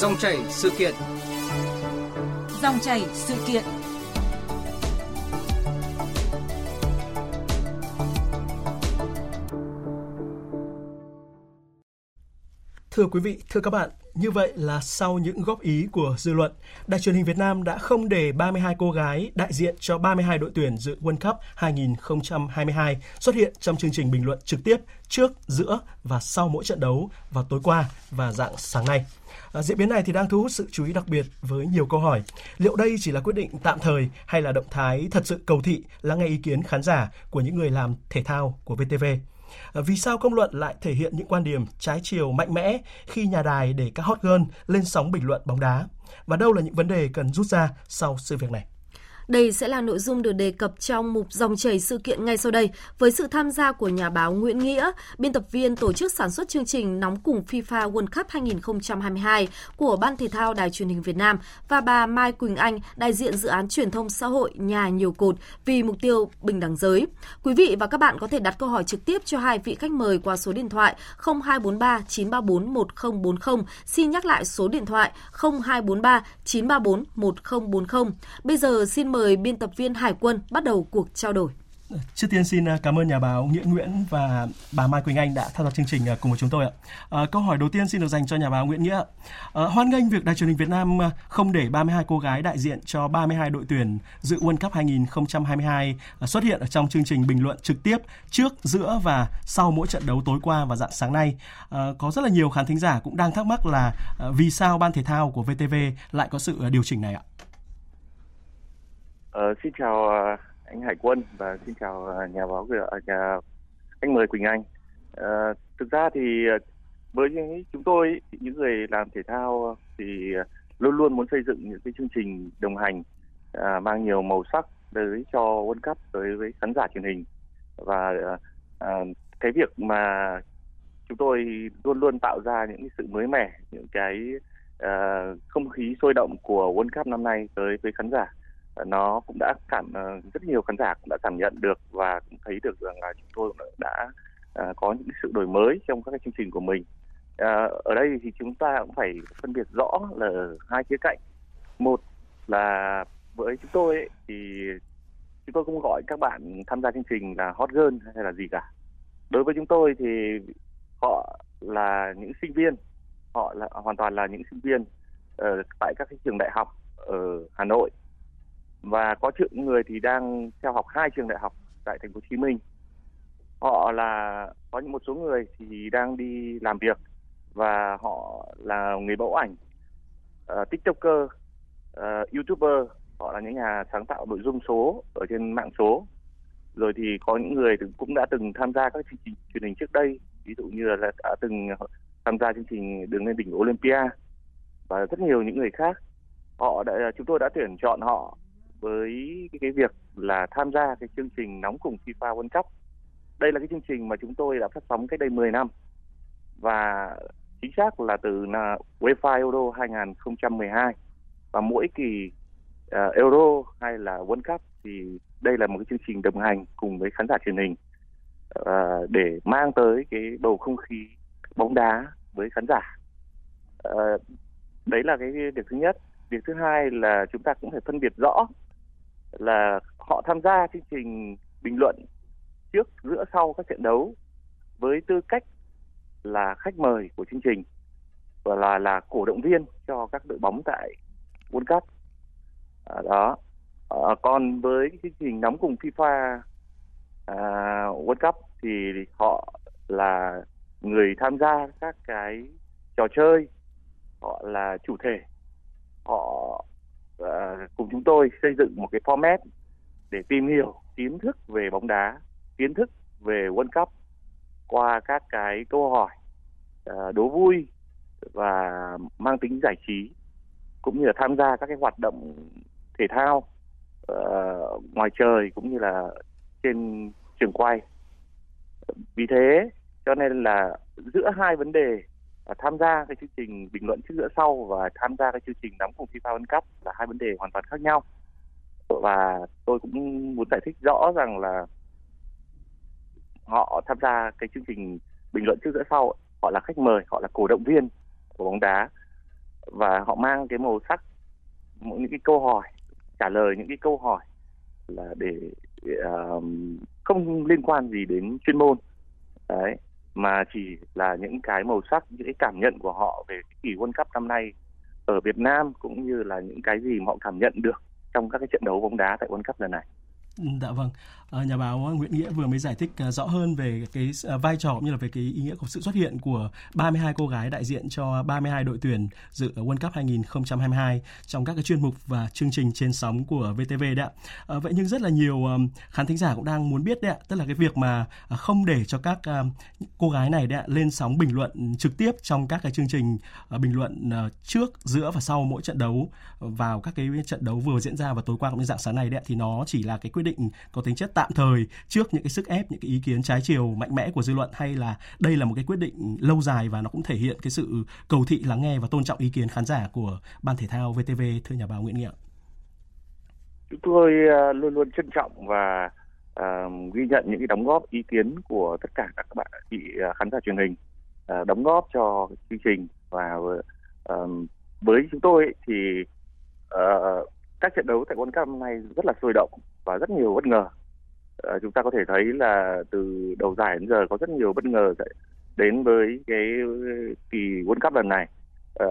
Dòng chảy sự kiện. Dòng chảy sự kiện. Thưa quý vị, thưa các bạn, như vậy là sau những góp ý của dư luận, Đài truyền hình Việt Nam đã không để 32 cô gái đại diện cho 32 đội tuyển dự World Cup 2022 xuất hiện trong chương trình bình luận trực tiếp trước, giữa và sau mỗi trận đấu vào tối qua và dạng sáng nay. À, diễn biến này thì đang thu hút sự chú ý đặc biệt với nhiều câu hỏi. Liệu đây chỉ là quyết định tạm thời hay là động thái thật sự cầu thị lắng nghe ý kiến khán giả của những người làm thể thao của VTV? Ờ, vì sao công luận lại thể hiện những quan điểm trái chiều mạnh mẽ khi nhà đài để các hot girl lên sóng bình luận bóng đá? Và đâu là những vấn đề cần rút ra sau sự việc này? Đây sẽ là nội dung được đề cập trong mục dòng chảy sự kiện ngay sau đây với sự tham gia của nhà báo Nguyễn Nghĩa, biên tập viên tổ chức sản xuất chương trình Nóng cùng FIFA World Cup 2022 của Ban Thể thao Đài truyền hình Việt Nam và bà Mai Quỳnh Anh, đại diện dự án truyền thông xã hội Nhà nhiều cột vì mục tiêu bình đẳng giới. Quý vị và các bạn có thể đặt câu hỏi trực tiếp cho hai vị khách mời qua số điện thoại 0243 934 1040. Xin nhắc lại số điện thoại 0243 934 1040. Bây giờ xin mời mời biên tập viên Hải quân bắt đầu cuộc trao đổi. Trước tiên xin à, cảm ơn nhà báo Nghĩa Nguyễn và bà Mai Quỳnh Anh đã tham gia chương trình à, cùng với chúng tôi ạ. À, câu hỏi đầu tiên xin được dành cho nhà báo Nguyễn Nghĩa. À, hoan nghênh việc Đài truyền hình Việt Nam à, không để 32 cô gái đại diện cho 32 đội tuyển dự World Cup 2022 xuất hiện ở trong chương trình bình luận trực tiếp trước, giữa và sau mỗi trận đấu tối qua và dạng sáng nay. À, có rất là nhiều khán thính giả cũng đang thắc mắc là vì sao ban thể thao của VTV lại có sự điều chỉnh này ạ? Ờ, xin chào ờ, anh Hải Quân và xin chào ờ, nhà báo à, nhà anh mời Quỳnh Anh. Ờ, thực ra thì ờ, với chúng tôi những người làm thể thao thì luôn luôn muốn xây dựng những cái chương trình đồng hành à, mang nhiều màu sắc tới cho World Cup tới với khán giả truyền hình và à, cái việc mà chúng tôi luôn luôn tạo ra những cái sự mới mẻ những cái à, không khí sôi động của World Cup năm nay tới với khán giả nó cũng đã cảm ờ, rất nhiều khán giả cũng đã cảm nhận được và cũng thấy được rằng là chúng tôi đã ờ, có những sự đổi mới trong các cái chương trình của mình. Ờ, ở đây thì chúng ta cũng phải phân biệt rõ là hai khía cạnh. Một là với chúng tôi ấy, thì chúng tôi không gọi các bạn tham gia chương trình là hot girl hay là gì cả. Đối với chúng tôi thì họ là những sinh viên họ là hoàn toàn là những sinh viên ở tại các cái trường đại học ở Hà Nội và có những người thì đang theo học hai trường đại học tại thành phố Hồ Chí Minh. Họ là có những một số người thì đang đi làm việc và họ là người mẫu ảnh, uh, tiktoker, uh, youtuber, họ là những nhà sáng tạo nội dung số ở trên mạng số. Rồi thì có những người cũng đã từng tham gia các chương trình truyền hình trước đây, ví dụ như là đã từng tham gia chương trình đường lên đỉnh Olympia và rất nhiều những người khác. Họ đã, chúng tôi đã tuyển chọn họ với cái, việc là tham gia cái chương trình nóng cùng FIFA World Cup. Đây là cái chương trình mà chúng tôi đã phát sóng cách đây 10 năm và chính xác là từ UEFA Euro 2012 và mỗi kỳ uh, Euro hay là World Cup thì đây là một cái chương trình đồng hành cùng với khán giả truyền hình uh, để mang tới cái bầu không khí bóng đá với khán giả. Uh, đấy là cái việc thứ nhất. Việc thứ hai là chúng ta cũng phải phân biệt rõ là họ tham gia chương trình bình luận trước giữa sau các trận đấu với tư cách là khách mời của chương trình và là là cổ động viên cho các đội bóng tại World Cup. À, đó. À, còn với chương trình nóng cùng FIFA à, World Cup thì họ là người tham gia các cái trò chơi họ là chủ thể. Họ Ờ, cùng chúng tôi xây dựng một cái format để tìm hiểu kiến thức về bóng đá, kiến thức về World Cup qua các cái câu hỏi uh, đố vui và mang tính giải trí cũng như là tham gia các cái hoạt động thể thao uh, ngoài trời cũng như là trên trường quay. Vì thế cho nên là giữa hai vấn đề tham gia cái chương trình bình luận trước giữa sau và tham gia cái chương trình đóng cùng FIFA World Cup là hai vấn đề hoàn toàn khác nhau. Và tôi cũng muốn giải thích rõ rằng là họ tham gia cái chương trình bình luận trước giữa sau họ là khách mời họ là cổ động viên của bóng đá và họ mang cái màu sắc những cái câu hỏi trả lời những cái câu hỏi là để uh, không liên quan gì đến chuyên môn. Đấy mà chỉ là những cái màu sắc, những cái cảm nhận của họ về cái kỳ World Cup năm nay ở Việt Nam cũng như là những cái gì mà họ cảm nhận được trong các cái trận đấu bóng đá tại World Cup lần này. Dạ vâng, à, nhà báo Nguyễn Nghĩa vừa mới giải thích uh, rõ hơn về cái uh, vai trò cũng như là về cái ý nghĩa của sự xuất hiện của 32 cô gái đại diện cho 32 đội tuyển dự World Cup 2022 trong các cái chuyên mục và chương trình trên sóng của VTV đấy ạ. À, vậy nhưng rất là nhiều khán thính giả cũng đang muốn biết đấy ạ, tức là cái việc mà không để cho các cô gái này đấy ạ lên sóng bình luận trực tiếp trong các cái chương trình bình luận trước, giữa và sau mỗi trận đấu vào các cái trận đấu vừa diễn ra vào tối qua cũng như dạng sáng này đấy ạ, thì nó chỉ là cái quyết định có tính chất tạm thời trước những cái sức ép những cái ý kiến trái chiều mạnh mẽ của dư luận hay là đây là một cái quyết định lâu dài và nó cũng thể hiện cái sự cầu thị lắng nghe và tôn trọng ý kiến khán giả của ban thể thao VTV thưa nhà báo Nguyễn Nghĩa chúng tôi à, luôn luôn trân trọng và uh, ghi nhận những cái đóng góp ý kiến của tất cả các bạn chị à, khán giả truyền hình uh, đóng góp cho chương trình. Và uh, với chúng tôi thì uh, các trận đấu tại World Cup năm nay rất là sôi động và rất nhiều bất ngờ. À, chúng ta có thể thấy là từ đầu giải đến giờ có rất nhiều bất ngờ đến với cái kỳ World Cup lần này. À,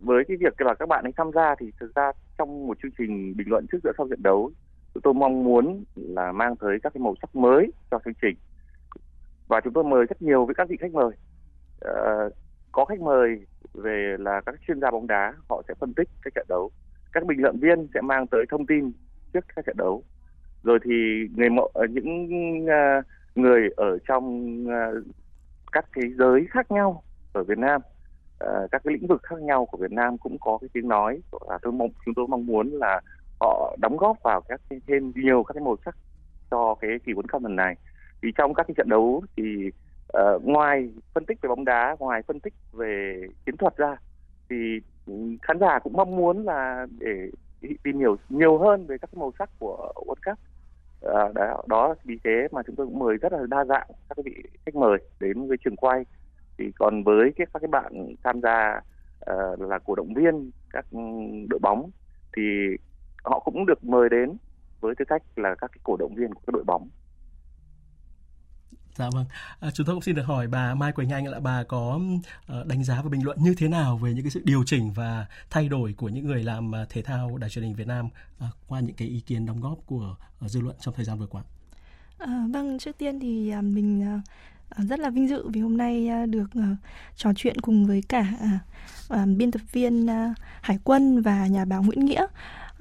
với cái việc là các bạn ấy tham gia thì thực ra trong một chương trình bình luận trước giữa sau trận đấu, chúng tôi mong muốn là mang tới các cái màu sắc mới cho chương trình và chúng tôi mời rất nhiều với các vị khách mời. À, có khách mời về là các chuyên gia bóng đá, họ sẽ phân tích các trận đấu các bình luận viên sẽ mang tới thông tin trước các trận đấu. Rồi thì người mộ ờ, những uh, người ở trong uh, các cái giới khác nhau ở Việt Nam uh, các cái lĩnh vực khác nhau của Việt Nam cũng có cái tiếng nói. Và tôi mong chúng tôi mong muốn là họ đóng góp vào các cái, thêm nhiều các cái màu sắc cho cái kỳ World Cup lần này. Thì trong các cái trận đấu thì uh, ngoài phân tích về bóng đá ngoài phân tích về chiến thuật ra thì khán giả cũng mong muốn là để tìm hiểu nhiều hơn về các màu sắc của World Cup. À, đó, đó vì thế mà chúng tôi cũng mời rất là đa dạng các vị khách mời đến với trường quay. Thì còn với các các bạn tham gia uh, là cổ động viên các đội bóng thì họ cũng được mời đến với tư cách là các cái cổ động viên của các đội bóng. Dạ vâng. À, chúng tôi cũng xin được hỏi bà Mai Quỳnh Anh là bà có ờ, đánh giá và bình luận như thế nào về những cái sự điều chỉnh và thay đổi của những người làm à, thể thao đài truyền hình Việt Nam à, qua những cái ý kiến đóng góp của ờ, dư luận trong thời gian vừa qua. À, vâng, trước tiên thì à, mình à, rất là vinh dự vì hôm nay được trò chuyện cùng với cả biên tập viên Hải quân và nhà báo Nguyễn Nghĩa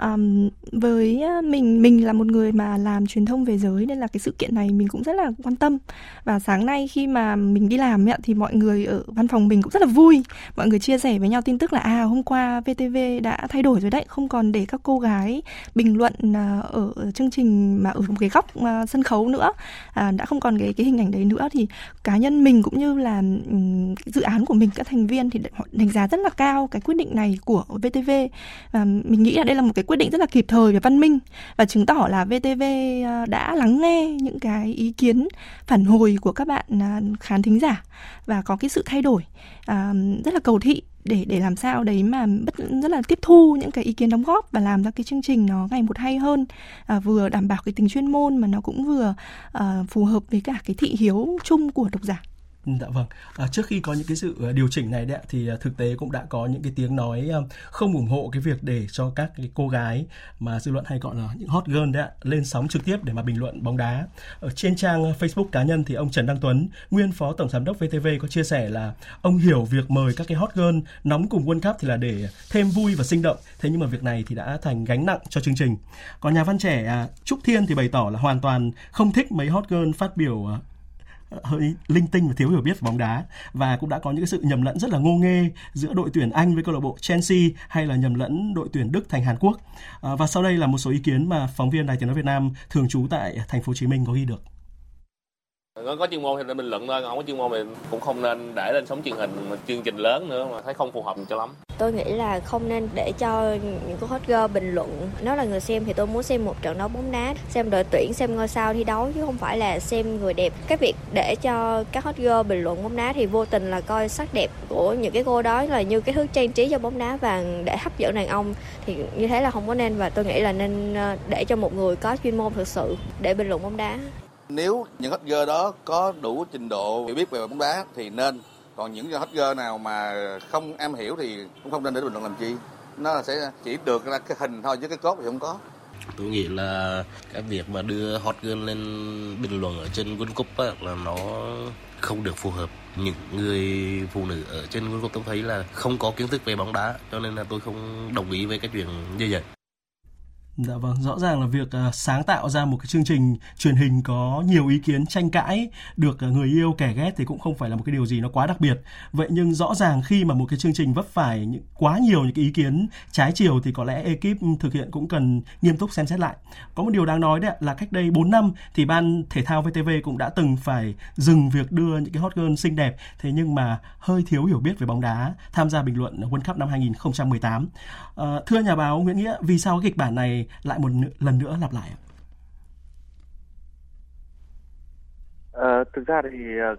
um, với mình mình là một người mà làm truyền thông về giới nên là cái sự kiện này mình cũng rất là quan tâm. Và sáng nay khi mà mình đi làm ấy, thì mọi người ở văn phòng mình cũng rất là vui. Mọi người chia sẻ với nhau tin tức là à hôm qua VTV đã thay đổi rồi đấy không còn để các cô gái bình luận à, ở chương trình mà ở một cái góc à, sân khấu nữa. À, đã không còn cái cái hình ảnh đấy nữa. Thì cá nhân mình cũng như là dự án của mình các thành viên thì họ đánh giá rất là cao cái quyết định này của VTV và mình nghĩ là đây là một cái quyết quyết định rất là kịp thời và văn minh và chứng tỏ là VTV à, đã lắng nghe những cái ý kiến phản hồi của các bạn à, khán thính giả và có cái sự thay đổi à, rất là cầu thị để để làm sao đấy mà bất rất là tiếp thu những cái ý kiến đóng góp và làm ra cái chương trình nó ngày một hay hơn à, vừa đảm bảo cái tính chuyên môn mà nó cũng vừa à, phù hợp với cả cái thị hiếu chung của độc giả. Dạ vâng. À, trước khi có những cái sự ờ, điều chỉnh này đấy thì à, thực tế cũng đã có những cái tiếng nói không ủng hộ cái việc để cho các cái cô gái mà dư luận hay gọi là những hot girl đấy lên sóng trực tiếp để mà bình luận bóng đá. Ở trên trang Facebook cá nhân thì ông Trần Đăng Tuấn, nguyên phó tổng giám đốc VTV có chia sẻ là ông hiểu việc mời các cái hot girl nóng cùng World Cup thì là để thêm vui và sinh động. Thế nhưng mà việc này thì đã thành gánh nặng cho chương trình. Còn nhà văn trẻ à, Trúc Thiên thì bày tỏ là hoàn toàn không thích mấy hot girl phát biểu à, hơi linh tinh và thiếu hiểu biết về bóng đá và cũng đã có những sự nhầm lẫn rất là ngô nghê giữa đội tuyển Anh với câu lạc bộ Chelsea hay là nhầm lẫn đội tuyển Đức thành Hàn Quốc. À, và sau đây là một số ý kiến mà phóng viên Đài Tiếng nói Việt Nam thường trú tại thành phố Hồ Chí Minh có ghi được nó có chuyên môn thì nên bình luận thôi không có chuyên môn thì cũng không nên để lên sóng truyền hình chương trình lớn nữa mà thấy không phù hợp cho lắm. Tôi nghĩ là không nên để cho những cái hot girl bình luận. Nếu là người xem thì tôi muốn xem một trận đấu bóng đá, xem đội tuyển, xem ngôi sao thi đấu, chứ không phải là xem người đẹp. Cái việc để cho các hot girl bình luận bóng đá thì vô tình là coi sắc đẹp của những cái cô đó là như cái thứ trang trí cho bóng đá và để hấp dẫn đàn ông. Thì như thế là không có nên, và tôi nghĩ là nên ờ, để cho một người có chuyên môn thực sự để bình luận bóng đá nếu những hot girl đó có đủ trình độ hiểu biết về bóng đá thì nên. Còn những hot girl nào mà không am hiểu thì cũng không nên để bình luận làm chi. Nó sẽ chỉ được là cái hình thôi chứ cái cốt thì không có. Tôi nghĩ là cái việc mà đưa hot girl lên bình luận ở trên World Cup á, là nó không được phù hợp. Những người phụ nữ ở trên World Cup tôi thấy là không có kiến thức về bóng đá cho nên là tôi không đồng ý với cái chuyện như vậy. Dạ vâng, rõ ràng là việc uh, sáng tạo ra một cái chương trình truyền hình có nhiều ý kiến tranh cãi được uh, người yêu kẻ ghét thì cũng không phải là một cái điều gì nó quá đặc biệt. Vậy nhưng rõ ràng khi mà một cái chương trình vấp phải những quá nhiều những cái ý kiến trái chiều thì có lẽ ekip thực hiện cũng cần nghiêm túc xem xét lại. Có một điều đáng nói đấy là cách đây 4 năm thì ban thể thao VTV cũng đã từng phải dừng việc đưa những cái hot girl xinh đẹp thế nhưng mà hơi thiếu hiểu biết về bóng đá tham gia bình luận World Cup năm 2018. Uh, ờ, thưa nhà báo Nguyễn Nghĩa, vì sao cái kịch bản này lại một lần nữa lặp lại ạ? À, thực ra thì ờ,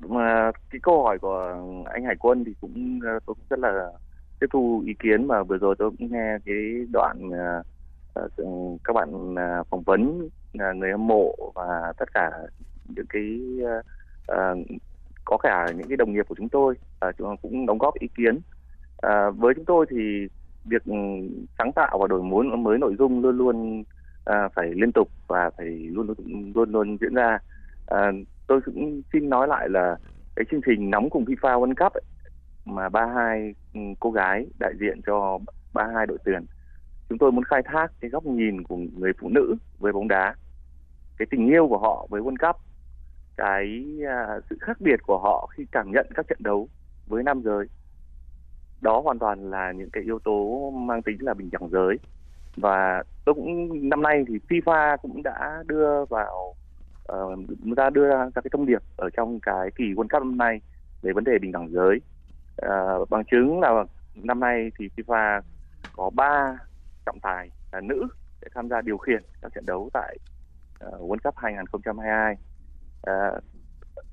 mà cái câu hỏi của anh Hải Quân thì cũng ờ, tôi cũng rất là tiếp thu ý kiến mà vừa rồi tôi cũng nghe cái đoạn uh, các bạn uh, phỏng vấn uh, người hâm mộ và tất cả những cái uh, có cả những cái đồng nghiệp của chúng tôi uh, cũng đóng góp ý kiến uh, với chúng tôi thì việc ừ, sáng tạo và đổi mới mới nội dung luôn luôn à, phải liên tục và phải luôn luôn luôn luôn diễn ra. À, tôi cũng xin nói lại là cái chương trình nóng cùng FIFA World Cup ấy, mà 32 ừ, cô gái đại diện cho 32 đội tuyển chúng tôi muốn khai thác cái góc nhìn của người phụ nữ với bóng đá cái tình yêu của họ với World Cup cái à, sự khác biệt của họ khi cảm nhận các trận đấu với nam giới đó hoàn toàn là những cái yếu tố mang tính là bình đẳng giới. Và tôi cũng năm nay thì FIFA cũng đã đưa vào uh, ra đưa ra các cái thông điệp ở trong cái kỳ World Cup năm nay về vấn đề bình đẳng giới. Uh, bằng chứng là năm nay thì FIFA có ba trọng tài là nữ để tham gia điều khiển các trận đấu tại uh, World Cup 2022 uh,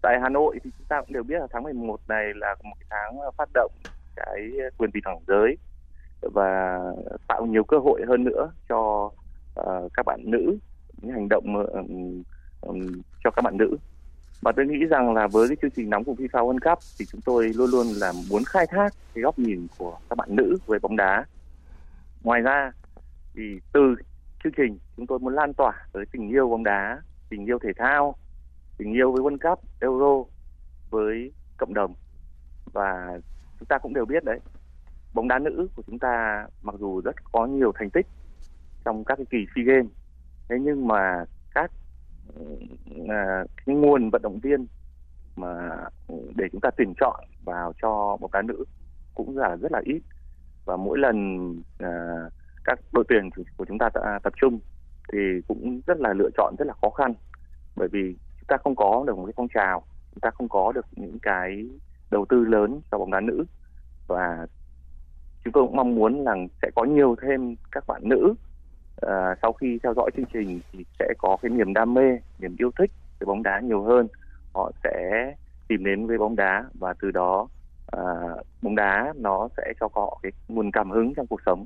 tại Hà Nội thì chúng ta cũng đều biết là tháng 11 này là một cái tháng phát động cái quyền bình đẳng giới và tạo nhiều cơ hội hơn nữa cho uh, các bạn nữ những hành động um, um, cho các bạn nữ và tôi nghĩ rằng là với cái chương trình nóng của FIFA World Cup thì chúng tôi luôn luôn là muốn khai thác cái góc nhìn của các bạn nữ về bóng đá. Ngoài ra thì từ chương trình chúng tôi muốn lan tỏa tới tình yêu bóng đá, tình yêu thể thao, tình yêu với World Cup, Euro với cộng đồng và chúng ta cũng đều biết đấy. Bóng đá nữ của chúng ta mặc dù rất có nhiều thành tích trong các cái kỳ sea games thế nhưng mà các ừ, à, cái nguồn vận động viên mà ừ, để chúng ta tuyển chọn vào cho bóng đá nữ cũng là rất là ít. Và mỗi lần à, các đội tuyển của chúng ta tập trung thì cũng rất là lựa chọn rất là khó khăn. Bởi vì chúng ta không có được một cái phong trào chúng ta không có được những cái đầu tư lớn cho bóng đá nữ. Và chúng tôi cũng mong muốn rằng sẽ có nhiều thêm các bạn nữ uh, sau khi theo dõi chương trình thì sẽ có cái niềm đam mê niềm yêu thích về bóng đá nhiều hơn. Họ sẽ tìm đến với bóng đá và từ đó uh, bóng đá nó sẽ cho họ cái nguồn cảm hứng trong cuộc sống.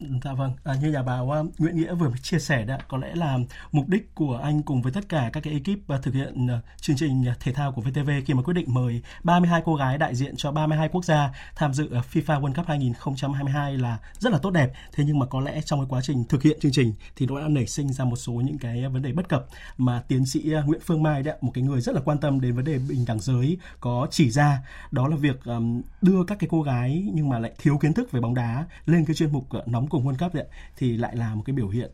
Dạ vâng, à, như nhà báo uh, Nguyễn Nghĩa vừa chia sẻ đã có lẽ là mục đích của anh cùng với tất cả các cái ekip uh, thực hiện uh, chương trình thể thao của VTV khi mà quyết định mời 32 cô gái đại diện cho 32 quốc gia tham dự uh, FIFA World Cup 2022 là rất là tốt đẹp. Thế nhưng mà có lẽ trong cái quá trình thực hiện chương trình thì nó đã nảy sinh ra một số những cái vấn đề bất cập mà tiến sĩ uh, Nguyễn Phương Mai đã một cái người rất là quan tâm đến vấn đề bình đẳng giới có chỉ ra đó là việc um, đưa các cái cô gái nhưng mà lại thiếu kiến thức về bóng đá lên cái chuyên mục uh, nóng cùng World Cup đấy, thì lại là một cái biểu hiện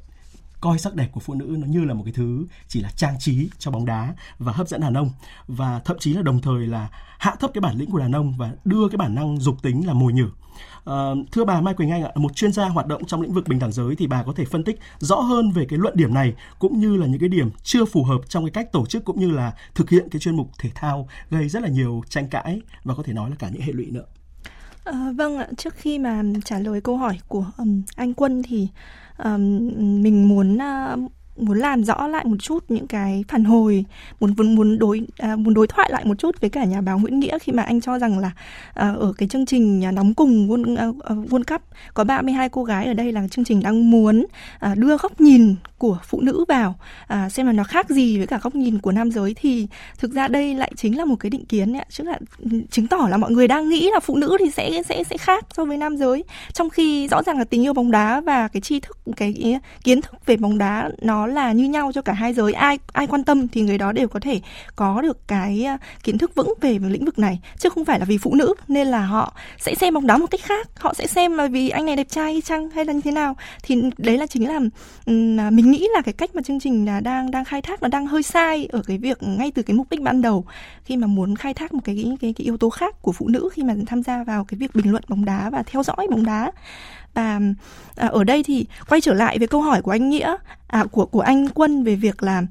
coi sắc đẹp của phụ nữ nó như là một cái thứ chỉ là trang trí cho bóng đá và hấp dẫn đàn ông và thậm chí là đồng thời là hạ thấp cái bản lĩnh của đàn ông và đưa cái bản năng dục tính là mồi nhử À, thưa bà Mai Quỳnh Anh ạ, một chuyên gia hoạt động trong lĩnh vực bình đẳng giới thì bà có thể phân tích rõ hơn về cái luận điểm này cũng như là những cái điểm chưa phù hợp trong cái cách tổ chức cũng như là thực hiện cái chuyên mục thể thao gây rất là nhiều tranh cãi và có thể nói là cả những hệ lụy nữa. À, vâng ạ, trước khi mà trả lời câu hỏi của um, anh Quân thì um, mình muốn uh, muốn làm rõ lại một chút những cái phản hồi muốn muốn muốn đối à, muốn đối thoại lại một chút với cả nhà báo Nguyễn Nghĩa khi mà anh cho rằng là à, ở cái chương trình à, nóng cùng World, à, World Cup có 32 cô gái ở đây là chương trình đang muốn à, đưa góc nhìn của phụ nữ vào à, xem là nó khác gì với cả góc nhìn của nam giới thì thực ra đây lại chính là một cái định kiến ấy, chứ là chứng tỏ là mọi người đang nghĩ là phụ nữ thì sẽ sẽ sẽ khác so với nam giới. Trong khi rõ ràng là tình yêu bóng đá và cái tri thức cái kiến thức về bóng đá nó là như nhau cho cả hai giới. Ai ai quan tâm thì người đó đều có thể có được cái à, kiến thức vững về lĩnh vực này. Chứ không phải là vì phụ nữ nên là họ sẽ xem bóng đá một cách khác. Họ sẽ xem là vì anh này đẹp trai chăng hay là như thế nào. Thì đấy là chính ừ, là mình nghĩ là cái cách mà chương trình là đang đang khai thác nó đang hơi sai ở cái việc ngay từ cái mục đích ban đầu. Khi mà muốn khai thác một cái cái cái, cái yếu tố khác của phụ nữ khi mà tham gia vào cái việc bình luận bóng đá và theo dõi bóng đá và à, ở đây thì quay trở lại với câu hỏi của anh nghĩa à, của của anh quân về việc là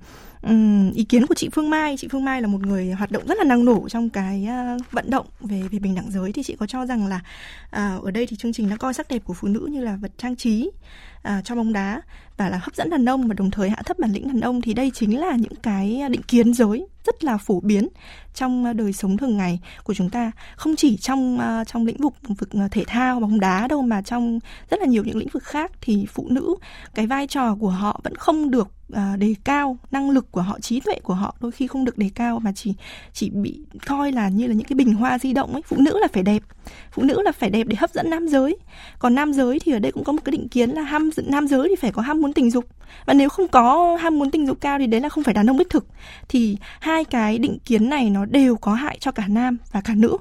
um, ý kiến của chị Phương Mai. Chị Phương Mai là một người hoạt động rất là năng nổ trong cái uh, vận động về về bình đẳng giới. Thì chị có cho rằng là uh, ở đây thì chương trình đã coi sắc đẹp của phụ nữ như là vật trang trí uh, cho bóng đá và là hấp dẫn đàn ông và đồng thời hạ thấp bản lĩnh đàn ông. Thì đây chính là những cái định kiến giới rất là phổ biến trong đời sống thường ngày của chúng ta. Không chỉ trong uh, trong lĩnh vực vực thể thao bóng đá đâu mà trong rất là nhiều những lĩnh vực khác thì phụ nữ cái vai trò của họ vẫn không được À, đề cao năng lực của họ trí tuệ của họ đôi khi không được đề cao mà chỉ chỉ bị coi là như là những cái bình hoa di động ấy. Phụ nữ là phải đẹp. Phụ nữ là phải đẹp để hấp dẫn nam giới. Còn nam giới thì ở đây cũng có một cái định kiến là ham nam giới thì phải có ham muốn tình dục. Và nếu không có ham muốn tình dục cao thì đấy là không phải đàn ông đích thực. Thì hai cái định kiến này nó đều có hại cho cả nam và cả nữ.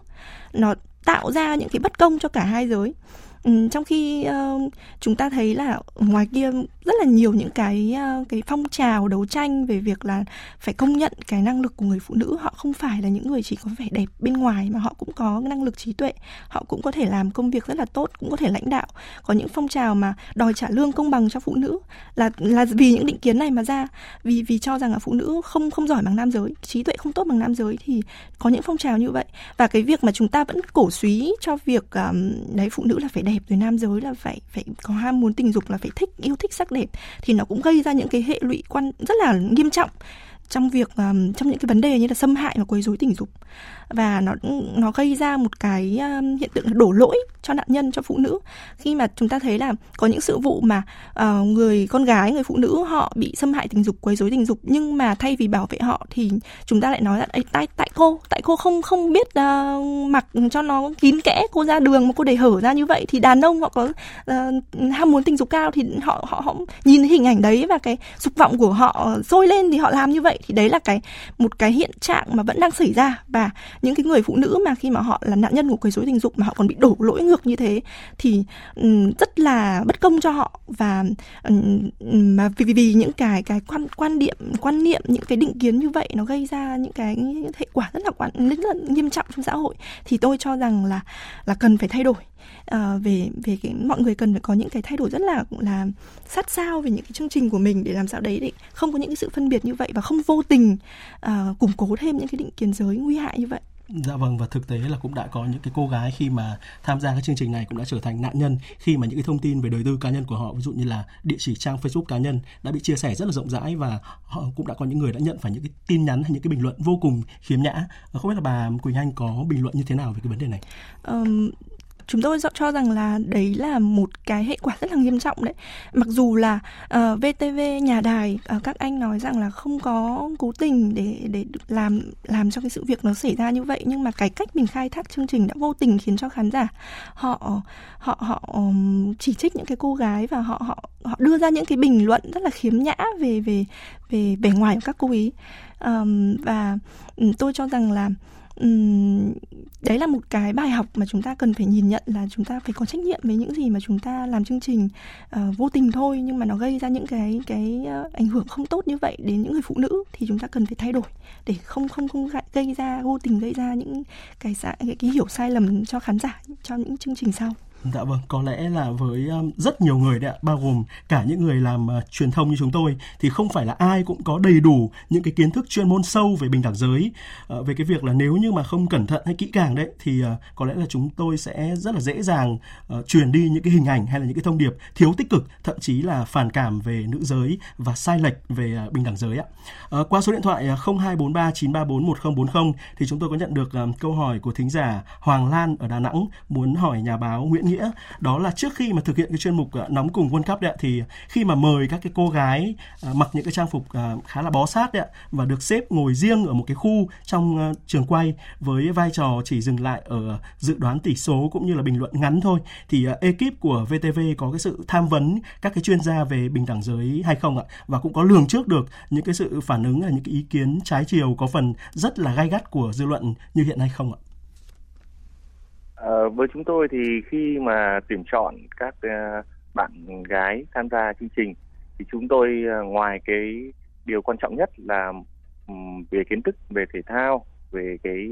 Nó tạo ra những cái bất công cho cả hai giới. Ừ, trong khi uh, chúng ta thấy là ngoài kia rất là nhiều những cái ờ, cái phong trào đấu tranh về việc là phải công nhận cái năng lực của người phụ nữ. Họ không phải là những người chỉ có vẻ đẹp bên ngoài mà họ cũng có năng lực trí tuệ. Họ cũng có thể làm công việc rất là tốt cũng có thể lãnh đạo. Có những phong trào mà đòi trả lương công bằng cho phụ nữ là là vì những định kiến này mà ra. Vì vì cho rằng là phụ nữ không không giỏi bằng nam giới trí tuệ không tốt bằng nam giới thì có những phong trào như vậy. Và cái việc mà chúng ta vẫn cổ suý cho việc um, đấy phụ nữ là phải đẹp rồi nam giới là phải phải có ham muốn tình dục là phải thích yêu thích sắc đẹp thì nó cũng gây ra những cái hệ lụy quan rất là nghiêm trọng trong việc um, trong những cái vấn đề như là xâm hại và quấy rối tình dục và nó nó gây ra một cái um, hiện tượng đổ lỗi cho nạn nhân cho phụ nữ. Khi mà chúng ta thấy là có những sự vụ mà uh, người con gái người phụ nữ họ bị xâm hại tình dục quấy rối tình dục nhưng mà thay vì bảo vệ họ thì chúng ta lại nói là tại tại cô tại cô không không biết uh, mặc cho nó kín kẽ cô ra đường mà cô để hở ra như vậy. Thì đàn ông họ có uh, ham muốn tình dục cao thì họ họ họ nhìn hình ảnh đấy và cái dục vọng của họ sôi lên thì họ làm như vậy. Thì đấy là cái một cái hiện trạng mà vẫn đang xảy ra. Và những cái người phụ nữ mà khi mà họ là nạn nhân của quấy rối tình dục mà họ còn bị đổ lỗi ngược như thế thì um, rất là bất công cho họ. Và um, mà vì, vì những cái cái quan quan điểm quan niệm những cái định kiến như vậy nó gây ra những cái hệ quả rất là quan rất là nghiêm trọng trong xã hội thì tôi cho rằng là là cần phải thay đổi. Uh, về về cái mọi người cần phải có những cái thay đổi rất là là sát sao về những cái chương trình của mình để làm sao đấy để không có những cái sự phân biệt như vậy và không vô tình uh, củng cố thêm những cái định kiến giới nguy hại như vậy. Dạ vâng và thực tế là cũng đã có những cái cô gái khi mà tham gia các chương trình này cũng đã trở thành nạn nhân khi mà những cái thông tin về đời tư cá nhân của họ ví dụ như là địa chỉ trang Facebook cá nhân đã bị chia sẻ rất là rộng rãi và họ cũng đã có những người đã nhận phải những cái tin nhắn hay những cái bình luận vô cùng khiếm nhã. Ờ, không biết là bà Quỳnh Anh có bình luận như thế nào về cái vấn đề này? Um, chúng tôi cho rằng là đấy là một cái hệ quả rất là nghiêm trọng đấy. Mặc dù là ờ, uh, VTV nhà đài uh, các anh nói rằng là không có cố tình để để làm làm cho cái sự việc nó xảy ra như vậy nhưng mà cái cách mình khai thác chương trình đã vô tình khiến cho khán giả họ họ họ um, chỉ trích những cái cô gái và họ họ họ đưa ra những cái bình luận rất là khiếm nhã về về về vẻ ngoài của các cô ý um, và um, tôi cho rằng là um, đấy là một cái bài học mà chúng ta cần phải nhìn nhận là chúng ta phải có trách nhiệm với những gì mà chúng ta làm chương trình uh, vô tình thôi nhưng mà nó gây ra những cái cái uh, ảnh hưởng không tốt như vậy đến những người phụ nữ thì chúng ta cần phải thay đổi để không không không gây ra vô tình gây ra những cái cái, cái hiểu sai lầm cho khán giả cho những chương trình sau. Dạ vâng, có lẽ là với rất nhiều người đấy ạ, bao gồm cả những người làm uh, truyền thông như chúng tôi thì không phải là ai cũng có đầy đủ những cái kiến thức chuyên môn sâu về bình đẳng giới. Uh, về cái việc là nếu như mà không cẩn thận hay kỹ càng đấy thì uh, có lẽ là chúng tôi sẽ rất là dễ dàng uh, truyền đi những cái hình ảnh hay là những cái thông điệp thiếu tích cực, thậm chí là phản cảm về nữ giới và sai lệch về uh, bình đẳng giới ạ. Uh, qua số điện thoại uh, 0243 934 1040 thì chúng tôi có nhận được câu hỏi của thính giả Hoàng Lan ở Đà Nẵng muốn hỏi nhà báo Nguyễn nghĩa, đó là trước khi mà thực hiện cái chuyên mục ờ, nóng cùng World Cup đấy thì khi mà mời các cái cô gái ờ, mặc những cái trang phục ờ, khá là bó sát đấy và được xếp ngồi riêng ở một cái khu trong trường quay với vai trò chỉ dừng lại ở dự đoán tỷ số cũng như là bình luận ngắn thôi, thì ekip của VTV có cái sự tham vấn các cái chuyên gia về bình đẳng giới hay không ạ và cũng có lường trước được những cái sự phản ứng là những cái ý kiến trái chiều có phần rất là gay gắt của dư luận như hiện nay không ạ? Ờ, với chúng tôi thì khi mà tuyển chọn các ờ, bạn gái tham gia chương trình thì chúng tôi ờ, ngoài cái điều quan trọng nhất là về kiến thức về thể thao, về cái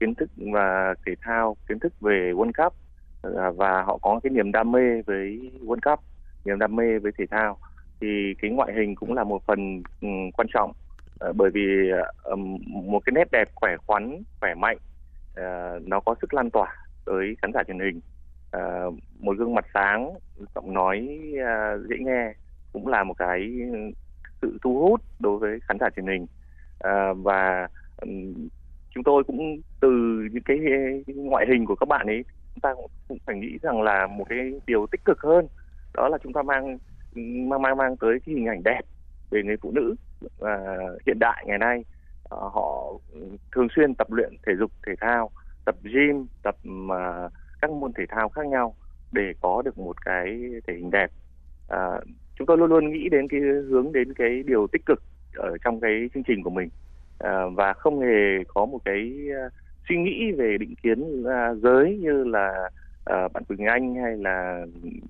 kiến thức và thể thao, kiến thức về World Cup và họ có cái niềm đam mê với World Cup, niềm đam mê với thể thao thì cái ngoại hình cũng là một phần quan trọng. Bởi vì một cái nét đẹp khỏe khoắn, khỏe mạnh uh, nó có sức lan tỏa tới khán giả truyền hình. Uh, một gương mặt sáng giọng nói uh, dễ nghe cũng là một cái sự thu hút đối với khán giả truyền hình. Uh, và um, chúng tôi cũng từ những cái, ngoại hình của các bạn ấy chúng ta cũng phải nghĩ rằng là một cái điều tích cực hơn đó là chúng ta mang mang mang mang tới cái hình ảnh đẹp về người phụ nữ uh, hiện đại ngày nay. Ờ, họ thường xuyên tập luyện thể dục thể thao tập gym tập uh, các môn thể thao khác nhau để có được một cái thể hình đẹp. Uh, chúng tôi luôn luôn nghĩ đến cái hướng đến cái điều tích cực ở trong cái chương trình của mình. Uh, và không hề có một cái uh, suy nghĩ về định kiến uh, giới như là uh, bạn Quỳnh Anh hay là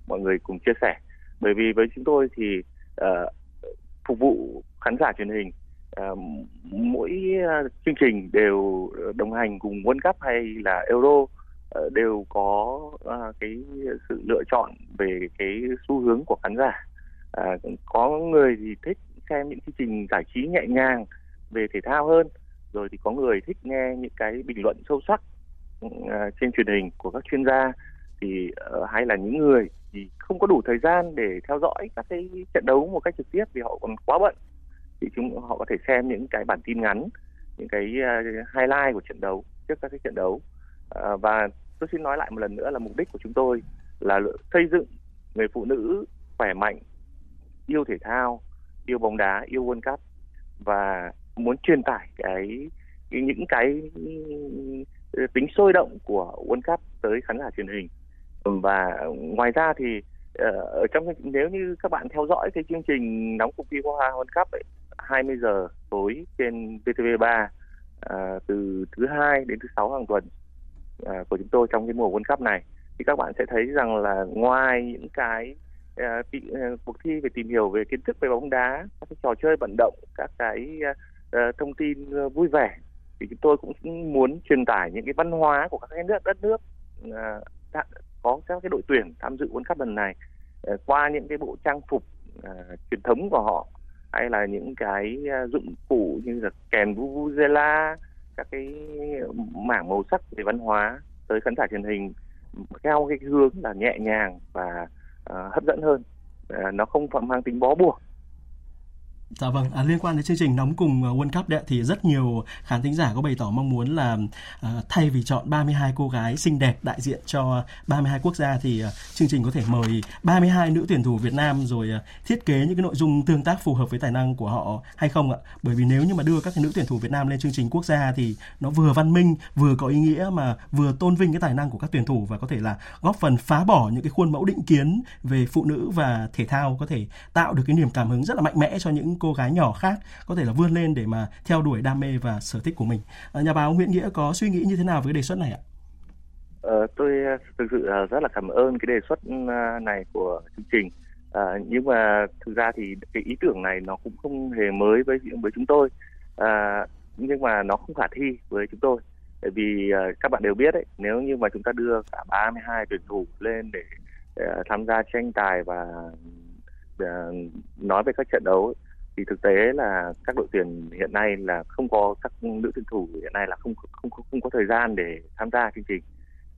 mọi người cùng chia sẻ. Bởi vì với chúng tôi thì uh, phục vụ khán giả truyền hình Ờ, mỗi ờ, chương trình đều ờ, đồng hành cùng World Cup hay là Euro đều có cái sự lựa chọn về cái xu hướng của khán giả. Có người thì thích xem những chương trình giải trí nhẹ nhàng về thể thao hơn, rồi thì có người thích nghe những cái bình luận sâu sắc ừ, trên truyền hình của các chuyên gia thì uh, hay là những người thì không có đủ thời gian để theo dõi các cái trận đấu một cách trực tiếp vì họ còn quá bận thì chúng họ có thể xem những cái bản tin ngắn những cái ờ, highlight của trận đấu trước các cái trận đấu. Ờ, và tôi xin nói lại một lần nữa là mục đích của chúng tôi là xây dựng người phụ nữ khỏe mạnh yêu thể thao yêu bóng đá yêu World Cup và muốn truyền tải cái, cái những cái ừ, tính sôi động của World Cup tới khán giả truyền hình. Và ngoài ra thì ờ, ở trong nếu như các bạn theo dõi cái chương trình nóng cuộc thi hoa World Cup ấy, 20 giờ tối trên VTV3 à, từ thứ hai đến thứ sáu hàng tuần à, của chúng tôi trong cái mùa World Cup này. Thì các bạn sẽ thấy rằng là ngoài những cái à, tị, à, cuộc thi về tìm hiểu về kiến thức về bóng đá các cái trò chơi vận động các cái à, ờ, thông tin à, vui vẻ thì chúng tôi cũng muốn truyền tải những cái văn hóa của các cái nước đất nước à, có các cái đội tuyển tham dự World Cup lần này à, qua những cái bộ trang phục à, truyền thống của họ hay là những cái à, dụng cụ như là kèn vuvuzela các cái mảng màu sắc về văn hóa tới khán giả truyền hình theo cái hướng là nhẹ nhàng và uh, hấp dẫn hơn. Uh, nó không phạm mang tính bó buộc. Dạ vâng, à, liên quan đến chương trình nóng cùng à, World Cup đấy thì rất nhiều khán thính giả có bày tỏ mong muốn là à, thay vì chọn 32 cô gái xinh đẹp đại diện cho 32 quốc gia thì à, chương trình có thể mời 32 nữ tuyển thủ Việt Nam rồi à, thiết kế những cái nội dung tương tác phù hợp với tài năng của họ hay không ạ? Bởi vì nếu như mà đưa các cái nữ tuyển thủ Việt Nam lên chương trình quốc gia thì nó vừa văn minh, vừa có ý nghĩa mà vừa tôn vinh cái tài năng của các tuyển thủ và có thể là góp phần phá bỏ những cái khuôn mẫu định kiến về phụ nữ và thể thao có thể tạo được cái niềm cảm hứng rất là mạnh mẽ cho những cô gái nhỏ khác có thể là vươn lên để mà theo đuổi đam mê và sở thích của mình. À, nhà báo Nguyễn Nghĩa có suy nghĩ như thế nào với đề xuất này ạ? Ờ, tôi ờ, thực sự rất là cảm ơn cái đề xuất này của chương trình. À, nhưng mà thực ra thì cái ý tưởng này nó cũng không hề mới với với chúng tôi. À, nhưng mà nó không khả thi với chúng tôi bởi vì uh, các bạn đều biết đấy nếu như mà chúng ta đưa cả 32 tuyển thủ lên để, để tham gia tranh tài và nói về các trận đấu thì thực tế là các đội tuyển hiện nay là không có các nữ tuyển thủ hiện nay là không không không, không có thời gian để tham gia chương trình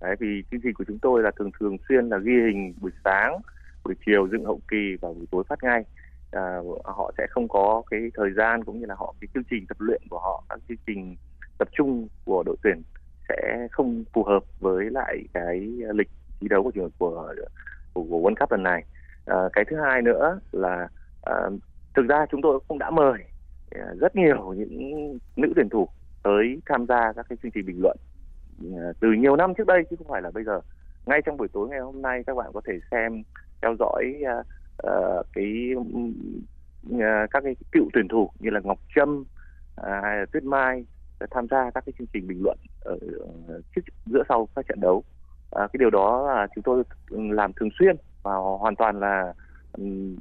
đấy vì chương trình của chúng tôi là thường thường xuyên là ghi hình buổi sáng buổi chiều dựng hậu kỳ và buổi tối phát ngay à, họ sẽ không có cái thời gian cũng như là họ cái chương trình tập luyện của họ các chương trình tập trung của đội tuyển sẽ không phù hợp với lại cái lịch thi đấu của của của, của World Cup lần này. À, cái thứ hai nữa là à, thực ra chúng tôi cũng đã mời ờ, rất nhiều những nữ tuyển thủ tới tham gia các cái chương trình bình luận ờ, từ nhiều năm trước đây chứ không phải là bây giờ. Ngay trong buổi tối ngày hôm nay các bạn có thể xem theo dõi uh, uh, cái uh, các cái cựu tuyển thủ như là Ngọc Trâm uh, hay là Tuyết Mai tham gia các cái chương trình bình luận ở trước giữa sau các trận đấu Uh, cái điều đó là chúng tôi làm thường xuyên và hoàn toàn là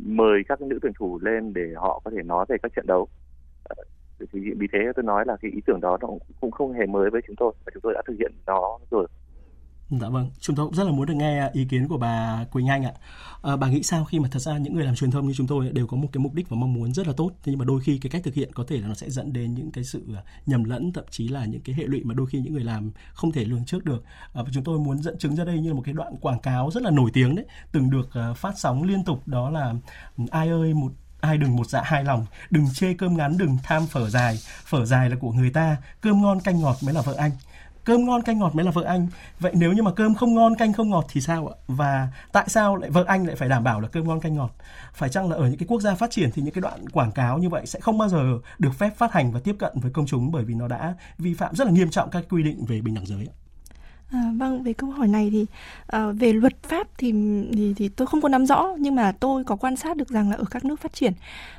mời các nữ tuyển thủ lên để họ có thể nói về các trận đấu. Ờ, thì vì thế tôi nói là cái ý tưởng đó nó cũng không hề mới với chúng tôi. Và chúng tôi đã thực hiện nó rồi. Dạ vâng, chúng tôi cũng rất là muốn được nghe ý kiến của bà Quỳnh Anh ạ. À, bà nghĩ sao khi mà thật ra những người làm truyền thông như chúng tôi đều có một cái mục đích và mong muốn rất là tốt, thế nhưng mà đôi khi cái cách thực hiện có thể là nó sẽ dẫn đến những cái sự ờ, nhầm lẫn, thậm chí là những cái hệ lụy mà đôi khi những người làm không thể lường trước được. À, và chúng tôi muốn dẫn chứng ra đây như là một cái đoạn quảng cáo rất là nổi tiếng đấy, từng được phát sóng liên tục đó là ừ, ai ơi một ai đừng một dạ hai lòng đừng chê cơm ngắn đừng tham phở dài phở dài là của người ta cơm ngon canh ngọt mới là vợ anh cơm ngon canh ngọt mới là vợ anh. Vậy nếu như mà cơm không ngon, canh không ngọt thì sao ạ? Và tại sao lại vợ anh lại phải đảm bảo là cơm ngon canh ngọt? Phải chăng là ở những cái quốc gia phát triển thì những cái đoạn quảng cáo như vậy sẽ không bao giờ được phép phát hành và tiếp cận với công chúng bởi vì nó đã vi phạm rất là nghiêm trọng các quy định về bình đẳng giới À, vâng về câu hỏi này thì à, về luật pháp thì, thì thì tôi không có nắm rõ nhưng mà tôi có quan sát được rằng là ở các nước phát triển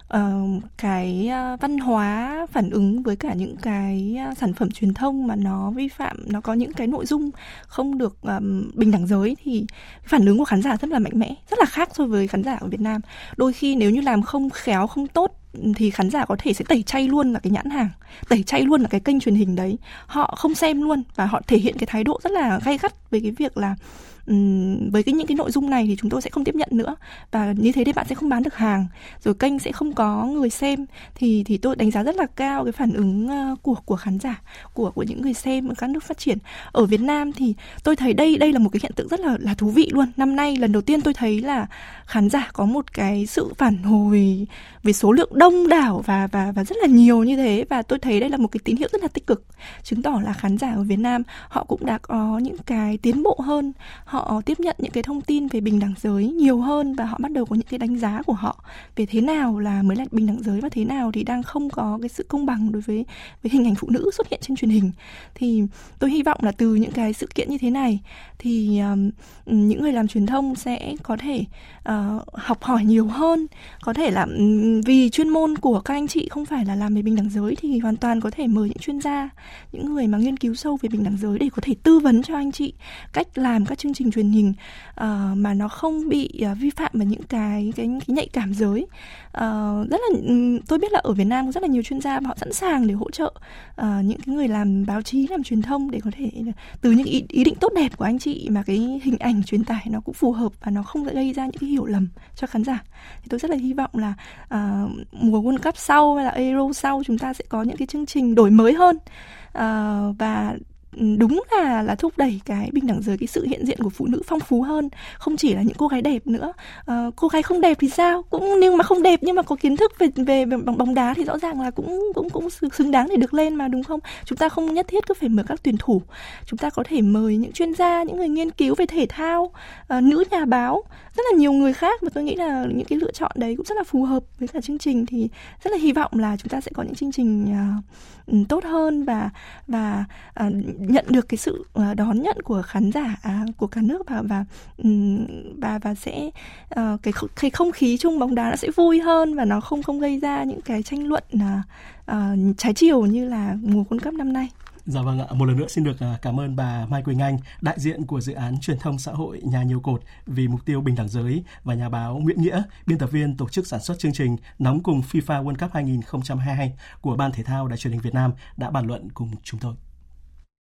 à, cái văn hóa phản ứng với cả những cái sản phẩm truyền thông mà nó vi phạm nó có những cái nội dung không được um, bình đẳng giới thì phản ứng của khán giả rất là mạnh mẽ rất là khác so với khán giả ở Việt Nam. Đôi khi nếu như làm không khéo không tốt thì khán giả có thể sẽ tẩy chay luôn là cái nhãn hàng, tẩy chay luôn là cái kênh truyền hình đấy. Họ không xem luôn và họ thể hiện cái thái độ rất là gay gắt về cái việc là với cái những cái nội dung này thì chúng tôi sẽ không tiếp nhận nữa. Và như thế thì bạn sẽ không bán được hàng, rồi kênh sẽ không có người xem. Thì thì tôi đánh giá rất là cao cái phản ứng ờ, của của khán giả, của của những người xem ở các nước phát triển. Ở Việt Nam thì tôi thấy đây đây là một cái hiện tượng rất là là thú vị luôn. Năm nay lần đầu tiên tôi thấy là khán giả có một cái sự phản hồi về số lượng đông đảo và và và rất là nhiều như thế. Và tôi thấy đây là một cái tín hiệu rất là tích cực, chứng tỏ là khán giả ở Việt Nam họ cũng đã có những cái tiến bộ hơn họ tiếp nhận những cái thông tin về bình đẳng giới nhiều hơn và họ bắt đầu có những cái đánh giá của họ về thế nào là mới là bình đẳng giới và thế nào thì đang không có cái sự công bằng đối với với hình ảnh phụ nữ xuất hiện trên truyền hình. Thì tôi hy vọng là từ những cái sự kiện như thế này thì um, những người làm truyền thông sẽ có thể uh, học hỏi nhiều hơn. Có thể là um, vì chuyên môn của các anh chị không phải là làm về bình đẳng giới thì hoàn toàn có thể mời những chuyên gia những người mà nghiên cứu sâu về bình đẳng giới để có thể tư vấn cho anh chị cách làm các chương trình truyền hình uh, mà nó không bị uh, vi phạm vào những cái cái, cái nhạy cảm giới. Uh, rất là ừ, tôi biết là ở Việt Nam có rất là nhiều chuyên gia họ sẵn sàng để hỗ trợ uh, những cái người làm báo chí làm truyền thông để có thể từ những ý, ý định tốt đẹp của anh chị mà cái hình ảnh truyền tải nó cũng phù hợp và nó không gây ra những cái hiểu lầm cho khán giả. Thì tôi rất là hy vọng là uh, mùa World Cup sau hay là Euro sau chúng ta sẽ có những cái chương trình đổi mới hơn. Uh, và Ừ, đúng là là thúc đẩy cái bình đẳng giới cái sự hiện diện của phụ nữ phong phú hơn không chỉ là những cô gái đẹp nữa. À, cô gái không đẹp thì sao? Cũng nhưng mà không đẹp nhưng mà có kiến thức về về bóng bóng đá thì rõ ràng là cũng cũng cũng xứng đáng để được lên mà đúng không? Chúng ta không nhất thiết cứ phải mời các tuyển thủ. Chúng ta có thể mời những chuyên gia những người nghiên cứu về thể thao à, nữ nhà báo rất là nhiều người khác. Và tôi nghĩ là những cái lựa chọn đấy cũng rất là phù hợp với cả chương trình. Thì rất là hy vọng là chúng ta sẽ có những chương trình uh, tốt hơn và và uh, nhận được cái sự ờ, đón nhận của khán giả à, của cả nước và và và và sẽ uh, cái cái không khí chung bóng đá nó sẽ vui hơn và nó không không gây ra những cái tranh luận uh, trái chiều như là mùa World Cup năm nay. Dạ vâng ạ, một lần nữa xin được à, cảm ơn bà Mai Quỳnh Anh, đại diện của dự án truyền thông xã hội Nhà nhiều cột vì mục tiêu bình đẳng giới và nhà báo Nguyễn Nghĩa, biên tập viên tổ chức sản xuất chương trình Nóng cùng FIFA World Cup 2022 của Ban Thể thao Đài truyền hình Việt Nam đã bàn luận cùng chúng tôi.